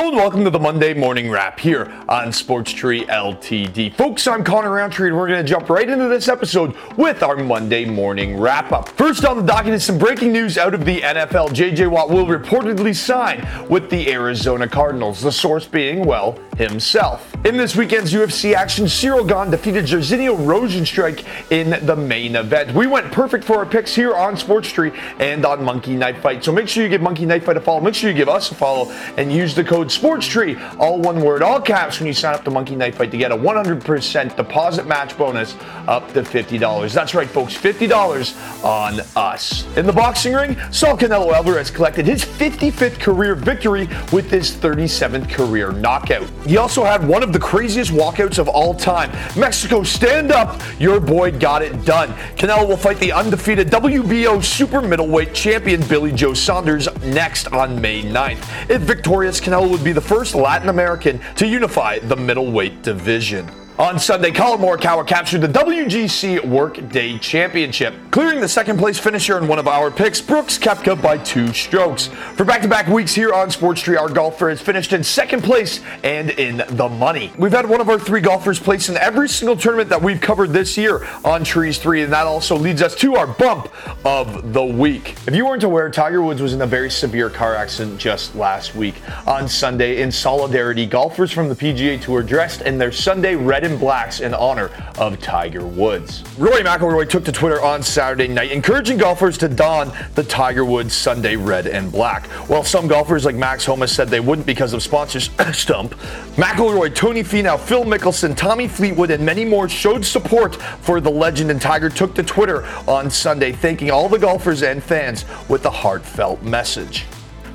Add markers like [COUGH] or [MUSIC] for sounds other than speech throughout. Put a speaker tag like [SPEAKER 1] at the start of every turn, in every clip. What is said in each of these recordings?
[SPEAKER 1] Hello and welcome to the Monday Morning Wrap here on Sports Tree LTD. Folks, I'm Connor Roundtree and we're going to jump right into this episode with our Monday Morning Wrap Up. First on the docket is some breaking news out of the NFL. JJ Watt will reportedly sign with the Arizona Cardinals, the source being, well, himself. In this weekend's UFC action, Cyril Gane defeated Jairzinho Rozenstruik in the main event. We went perfect for our picks here on Sports Tree and on Monkey Knife Fight. So make sure you give Monkey Knife Fight a follow. Make sure you give us a follow and use the code code SPORTSTREE, all one word, all caps, when you sign up to Monkey Knife Fight to get a 100% deposit match bonus up to $50. That's right, folks, $50 on us. In the boxing ring, Saul Canelo Alvarez collected his 55th career victory with his 37th career knockout. He also had one of the craziest walkouts of all time. Mexico, stand up, your boy got it done. Canelo will fight the undefeated WBO super middleweight champion Billy Joe Saunders next on May 9th. If victorious, Canelo would be the first Latin American to unify the middleweight division. On Sunday, Collin Morikawa captured the WGC Workday Championship, clearing the second place finisher in one of our picks, Brooks Koepka, by two strokes. For back-to-back weeks here on Sports Tree, our golfer has finished in second place and in the money. We've had one of our three golfers place in every single tournament that we've covered this year on Trees 3, and that also leads us to our bump of the week. If you weren't aware, Tiger Woods was in a very severe car accident just last week. On Sunday, in solidarity, golfers from the PGA Tour dressed in their Sunday red and blacks in honor of Tiger Woods. Rory McIlroy took to Twitter on Saturday night, encouraging golfers to don the Tiger Woods Sunday red and black. While some golfers like Max Homa said they wouldn't because of sponsors [COUGHS] stump, McIlroy, Tony Finau, Phil Mickelson, Tommy Fleetwood, and many more showed support for the legend, and Tiger took to Twitter on Sunday, thanking all the golfers and fans with a heartfelt message.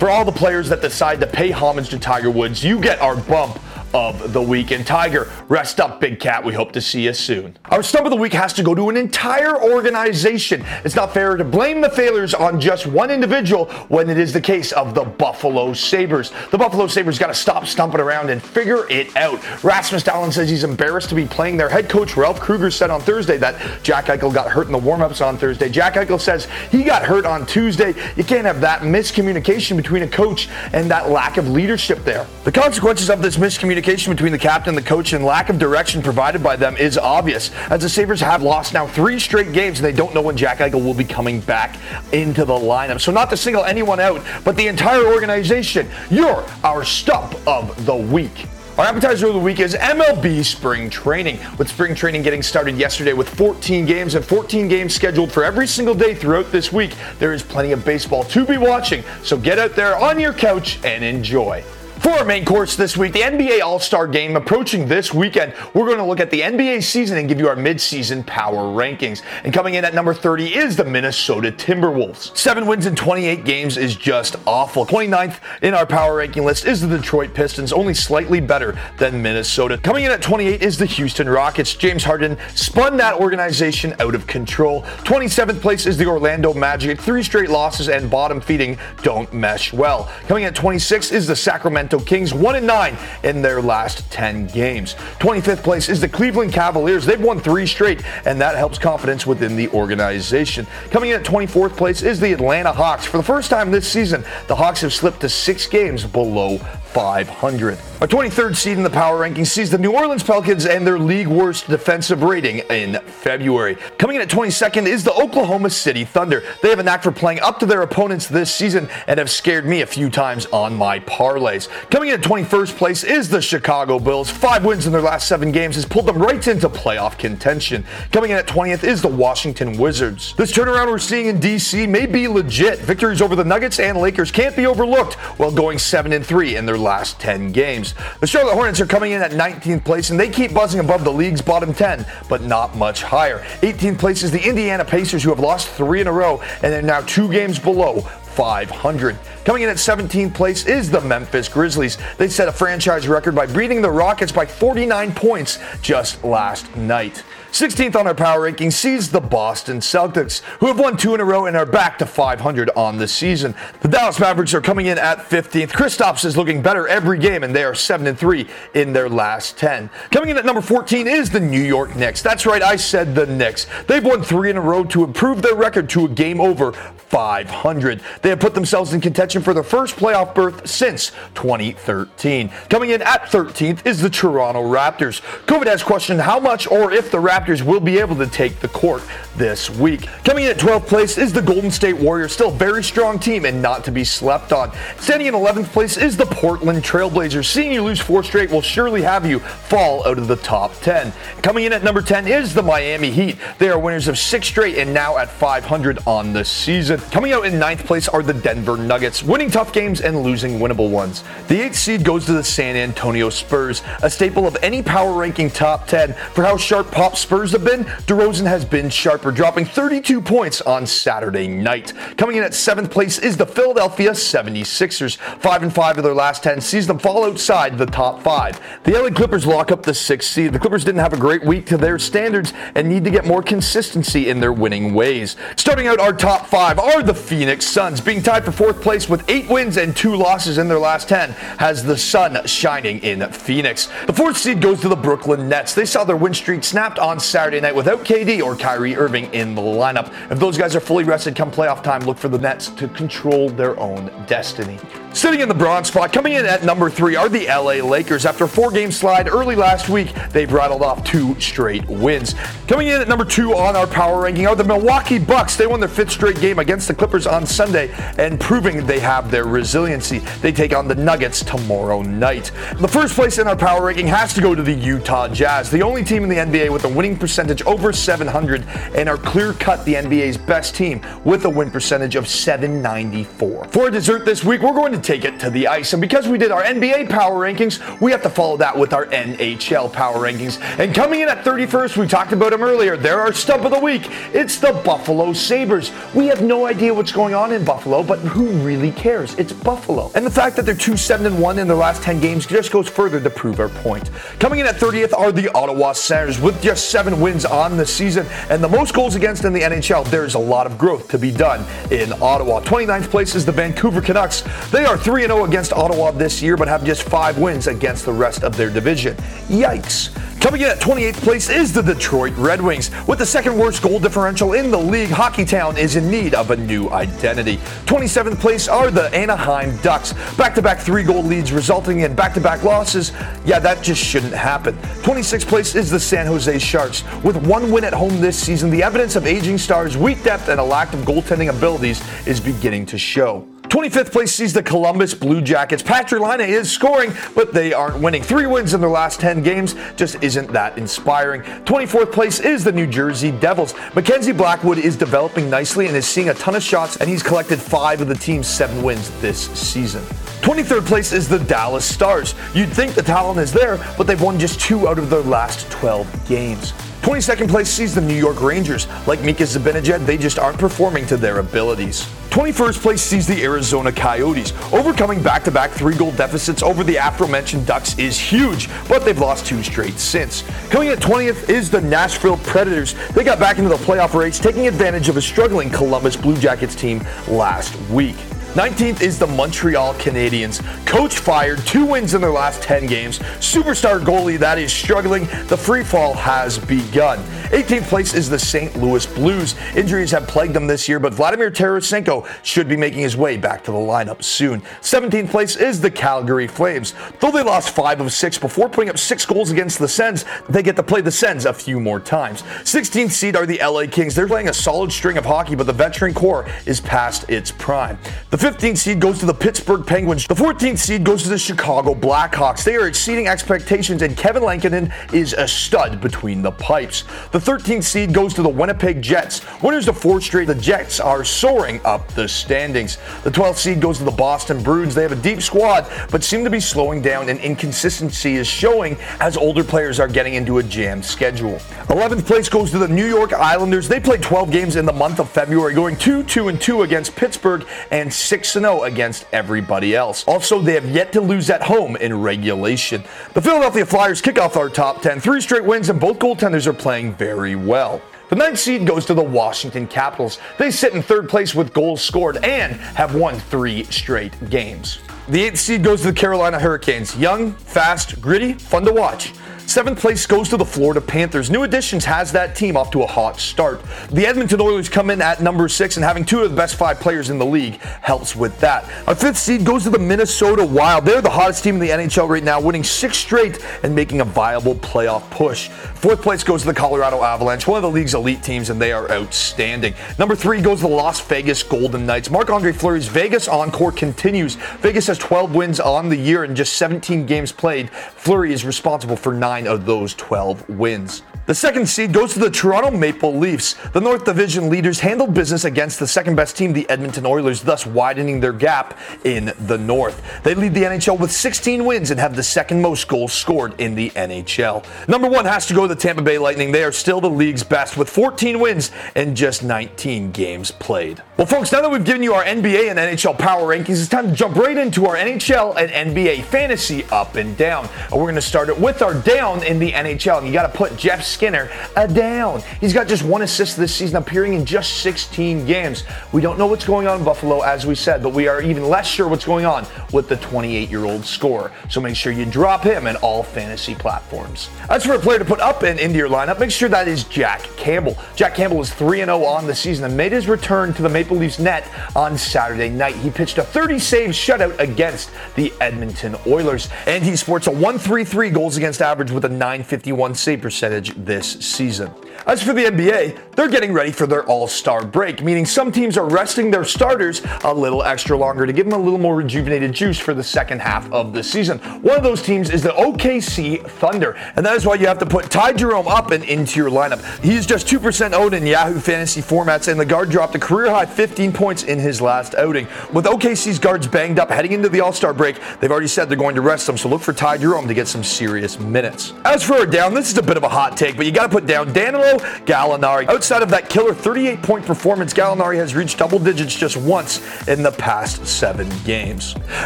[SPEAKER 1] For all the players that decide to pay homage to Tiger Woods, you get our bump of the week. And Tiger, rest up, Big Cat. We hope to see you soon. Our stump of the week has to go to an entire organization. It's not fair to blame the failures on just one individual when it is the case of the Buffalo Sabres. The Buffalo Sabres got to stop stumping around and figure it out. Rasmus Dahlin says he's embarrassed to be playing. Their head coach, Ralph Krueger, said on Thursday that Jack Eichel got hurt in the warmups on Thursday. Jack Eichel says he got hurt on Tuesday. You can't have that miscommunication between a coach and that lack of leadership there. The consequences of this miscommunication communication between the captain, the coach, and lack of direction provided by them is obvious, as the Sabres have lost now three straight games and they don't know when Jack Eichel will be coming back into the lineup. So, not to single anyone out, but the entire organization, you're our stump of the week. Our appetizer of the week is MLB spring training. With spring training getting started yesterday with 14 games and 14 games scheduled for every single day throughout this week, there is plenty of baseball to be watching. So get out there on your couch and enjoy. For our main course this week, the NBA All Star game approaching this weekend, we're going to look at the NBA season and give you our midseason power rankings. And coming in at number 30 is the Minnesota Timberwolves. Seven wins in 28 games is just awful. 29th in our power ranking list is the Detroit Pistons, only slightly better than Minnesota. Coming in at 28 is the Houston Rockets. James Harden spun that organization out of control. 27th place is the Orlando Magic. Three straight losses and bottom feeding don't mesh well. Coming in at 26 is the Sacramento Sacramento Kings, 1 and 9 in their last 10 games. 25th place is the Cleveland Cavaliers. They've won three straight, and that helps confidence within the organization. Coming in at 24th place is the Atlanta Hawks. For the first time this season, the Hawks have slipped to six games below 500. Our 23rd seed in the power rankings sees the New Orleans Pelicans and their league worst defensive rating in February. Coming in at 22nd is the Oklahoma City Thunder. They have a knack for playing up to their opponents this season and have scared me a few times on my parlays. Coming in at 21st place is the Chicago Bulls. Five wins in their last seven games has pulled them right into playoff contention. Coming in at 20th is the Washington Wizards. This turnaround we're seeing in DC may be legit. Victories over the Nuggets and Lakers can't be overlooked while going 7 and 3 in their last 10 games. The Charlotte Hornets are coming in at 19th place and they keep buzzing above the league's bottom 10, but not much higher. 18th place is the Indiana Pacers, who have lost three in a row and they're now two games below 500. Coming in at 17th place is the Memphis Grizzlies. They set a franchise record by beating the Rockets by 49 points just last night. 16th on our power ranking sees the Boston Celtics, who have won two in a row and are back to 500 on the season. The Dallas Mavericks are coming in at 15th. Kristaps is looking better every game, and they are 7 and 3 in their last 10. Coming in at number 14 is the New York Knicks. That's right, I said the Knicks. They've won three in a row to improve their record to a game over 500. They have put themselves in contention for their first playoff berth since 2013. Coming in at 13th is the Toronto Raptors. COVID has questioned how much or if the Raptors will be able to take the court this week. Coming in at 12th place is the Golden State Warriors, still a very strong team and not to be slept on. Standing in 11th place is the Portland Trailblazers. Seeing you lose four straight will surely have you fall out of the top 10. Coming in at number 10 is the Miami Heat. They are winners of six straight and now at 500 on the season. Coming out in ninth place are the Denver Nuggets, winning tough games and losing winnable ones. The eighth seed goes to the San Antonio Spurs, a staple of any power ranking top 10. For how sharp pop Spurs have been, DeRozan has been sharper, dropping 32 points on Saturday night. Coming in at seventh place is the Philadelphia 76ers. 5 and 5 of their last 10 sees them fall outside the top 5. The LA Clippers lock up the sixth seed. The Clippers didn't have a great week to their standards and need to get more consistency in their winning ways. Starting out our top 5 are the Phoenix Suns, being tied for fourth place with 8 wins and 2 losses in their last 10, has the sun shining in Phoenix. The fourth seed goes to the Brooklyn Nets. They saw their win streak snapped Saturday night without KD or Kyrie Irving in the lineup. If those guys are fully rested come playoff time, look for the Nets to control their own destiny. Sitting in the bronze spot, coming in at number three, are the LA Lakers. After a four game slide early last week, they've rattled off two straight wins. Coming in at number two on our power ranking are the Milwaukee Bucks. They won their fifth straight game against the Clippers on Sunday and proving they have their resiliency. They take on the Nuggets tomorrow night. The first place in our power ranking has to go to the Utah Jazz, the only team in the NBA with a winning percentage over 700 and are clear cut the NBA's best team with a win percentage of 794. For dessert this week, we're going to take it to the ice. And because we did our NBA power rankings, we have to follow that with our NHL power rankings. And coming in at 31st, we talked about them earlier. They're our stub of the week. It's the Buffalo Sabres. We have no idea what's going on in Buffalo, but who really cares? It's Buffalo. And the fact that they're 2 7 and 1 in their last 10 games just goes further to prove our point. Coming in at 30th are the Ottawa Senators with just seven wins on the season and the most goals against in the NHL. There's a lot of growth to be done in Ottawa. 29th place is the Vancouver Canucks. They are 3 0 against Ottawa this year, but have just five wins against the rest of their division. Yikes. Coming in at 28th place is the Detroit Red Wings. With the second worst goal differential in the league, Hockeytown is in need of a new identity. 27th place are the Anaheim Ducks. Back to back three goal leads resulting in back to back losses. Yeah, that just shouldn't happen. 26th place is the San Jose Sharks. With one win at home this season, the evidence of aging stars, weak depth, and a lack of goaltending abilities is beginning to show. 25th place sees the Columbus Blue Jackets. Patrik Laine is scoring, but they aren't winning. Three wins in their last 10 games just isn't that inspiring. 24th place is the New Jersey Devils. Mackenzie Blackwood is developing nicely and is seeing a ton of shots, and he's collected five of the team's seven wins this season. 23rd place is the Dallas Stars. You'd think the talent is there, but they've won just two out of their last 12 games. 22nd place sees the New York Rangers. Like Mika Zibanejad, they just aren't performing to their abilities. 21st place sees the Arizona Coyotes. Overcoming back to back three goal deficits over the aforementioned Ducks is huge, but they've lost two straight since. Coming at 20th is the Nashville Predators. They got back into the playoff race, taking advantage of a struggling Columbus Blue Jackets team last week. 19th is the Montreal Canadiens. Coach fired, two wins in their last 10 games. Superstar goalie that is struggling. The free fall has begun. 18th place is the St. Louis Blues. Injuries have plagued them this year, but Vladimir Tarasenko should be making his way back to the lineup soon. 17th place is the Calgary Flames. Though they lost five of six before putting up six goals against the Sens, they get to play the Sens a few more times. 16th seed are the LA Kings. They're playing a solid string of hockey, but the veteran core is past its prime. The 15th seed goes to the Pittsburgh Penguins. The 14th seed goes to the Chicago Blackhawks. They are exceeding expectations, and Kevin Lankinen is a stud between the pipes. The 13th seed goes to the Winnipeg Jets. Winners of four straight, the Jets are soaring up the standings. The 12th seed goes to the Boston Bruins. They have a deep squad, but seem to be slowing down, and inconsistency is showing as older players are getting into a jam schedule. 11th place goes to the New York Islanders. They played 12 games in the month of February, going 2 2 and 2 against Pittsburgh and 6 0 against everybody else. Also, they have yet to lose at home in regulation. The Philadelphia Flyers kick off our top 10, three straight wins, and both goaltenders are playing very well. The ninth seed goes to the Washington Capitals. They sit in third place with goals scored and have won three straight games. The eighth seed goes to the Carolina Hurricanes. Young, fast, gritty, fun to watch. Seventh place goes to the Florida Panthers. New additions has that team off to a hot start. The Edmonton Oilers come in at number six, and having two of the best five players in the league helps with that. Our fifth seed goes to the Minnesota Wild. They're the hottest team in the NHL right now, winning six straight and making a viable playoff push. Fourth place goes to the Colorado Avalanche, one of the league's elite teams, and they are outstanding. Number three goes to the Las Vegas Golden Knights. Marc Andre Fleury's Vegas encore continues. Vegas has 12 wins on the year and just 17 games played. Fleury is responsible for nine nine of those 12 wins. The second seed goes to the Toronto Maple Leafs. The North Division leaders handled business against the second best team, the Edmonton Oilers, thus widening their gap in the North. They lead the NHL with 16 wins and have the second most goals scored in the NHL. Number one has to go to the Tampa Bay Lightning. They are still the league's best with 14 wins and just 19 games played. Well, folks, now that we've given you our NBA and NHL power rankings, it's time to jump right into our NHL and NBA fantasy up and down. And we're going to start it with our down in the NHL. And you got to put Jeff Skinner a down. He's got just one assist this season, appearing in just 16 games. We don't know what's going on in Buffalo, as we said, but we are even less sure what's going on with the 28 year old scorer. So make sure you drop him in all fantasy platforms. As for a player to put up and into your lineup, make sure that is Jack Campbell. Jack Campbell is 3 0 on the season and made his return to the Maple Leafs net on Saturday night. He pitched a 30 save shutout against the Edmonton Oilers, and he sports a 133 goals against average with a 951 save percentage this season. As for the NBA, they're getting ready for their All Star break, meaning some teams are resting their starters a little extra longer to give them a little more rejuvenated juice for the second half of the season. One of those teams is the OKC Thunder, and that is why you have to put Ty Jerome up and into your lineup. He's just 2% owned in Yahoo fantasy formats, and the guard dropped a career high 15 points in his last outing. With OKC's guards banged up heading into the All Star break, they've already said they're going to rest them, so look for Ty Jerome to get some serious minutes. As for a down, this is a bit of a hot take, but you got to put down Danilo Gallinari. Outside of that killer 38 point performance, Gallinari has reached double digits just once in the past seven games.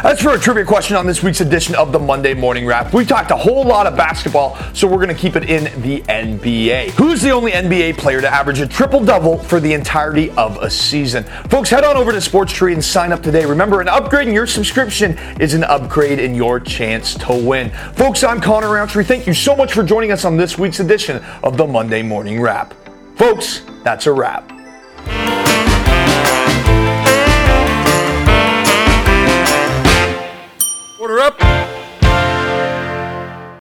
[SPEAKER 1] As for a trivia question on this week's edition of the Monday Morning Wrap, we talked a whole lot of basketball, so we're going to keep it in the NBA. Who's the only NBA player to average a triple double for the entirety of a season? Folks, head on over to Sports Tree and sign up today. Remember, an upgrade in your subscription is an upgrade in your chance to win. Folks, I'm Connor Roundtree. Thank you so much for joining us on this week's edition of the Monday Morning Wrap. Folks, that's a wrap.
[SPEAKER 2] Order up.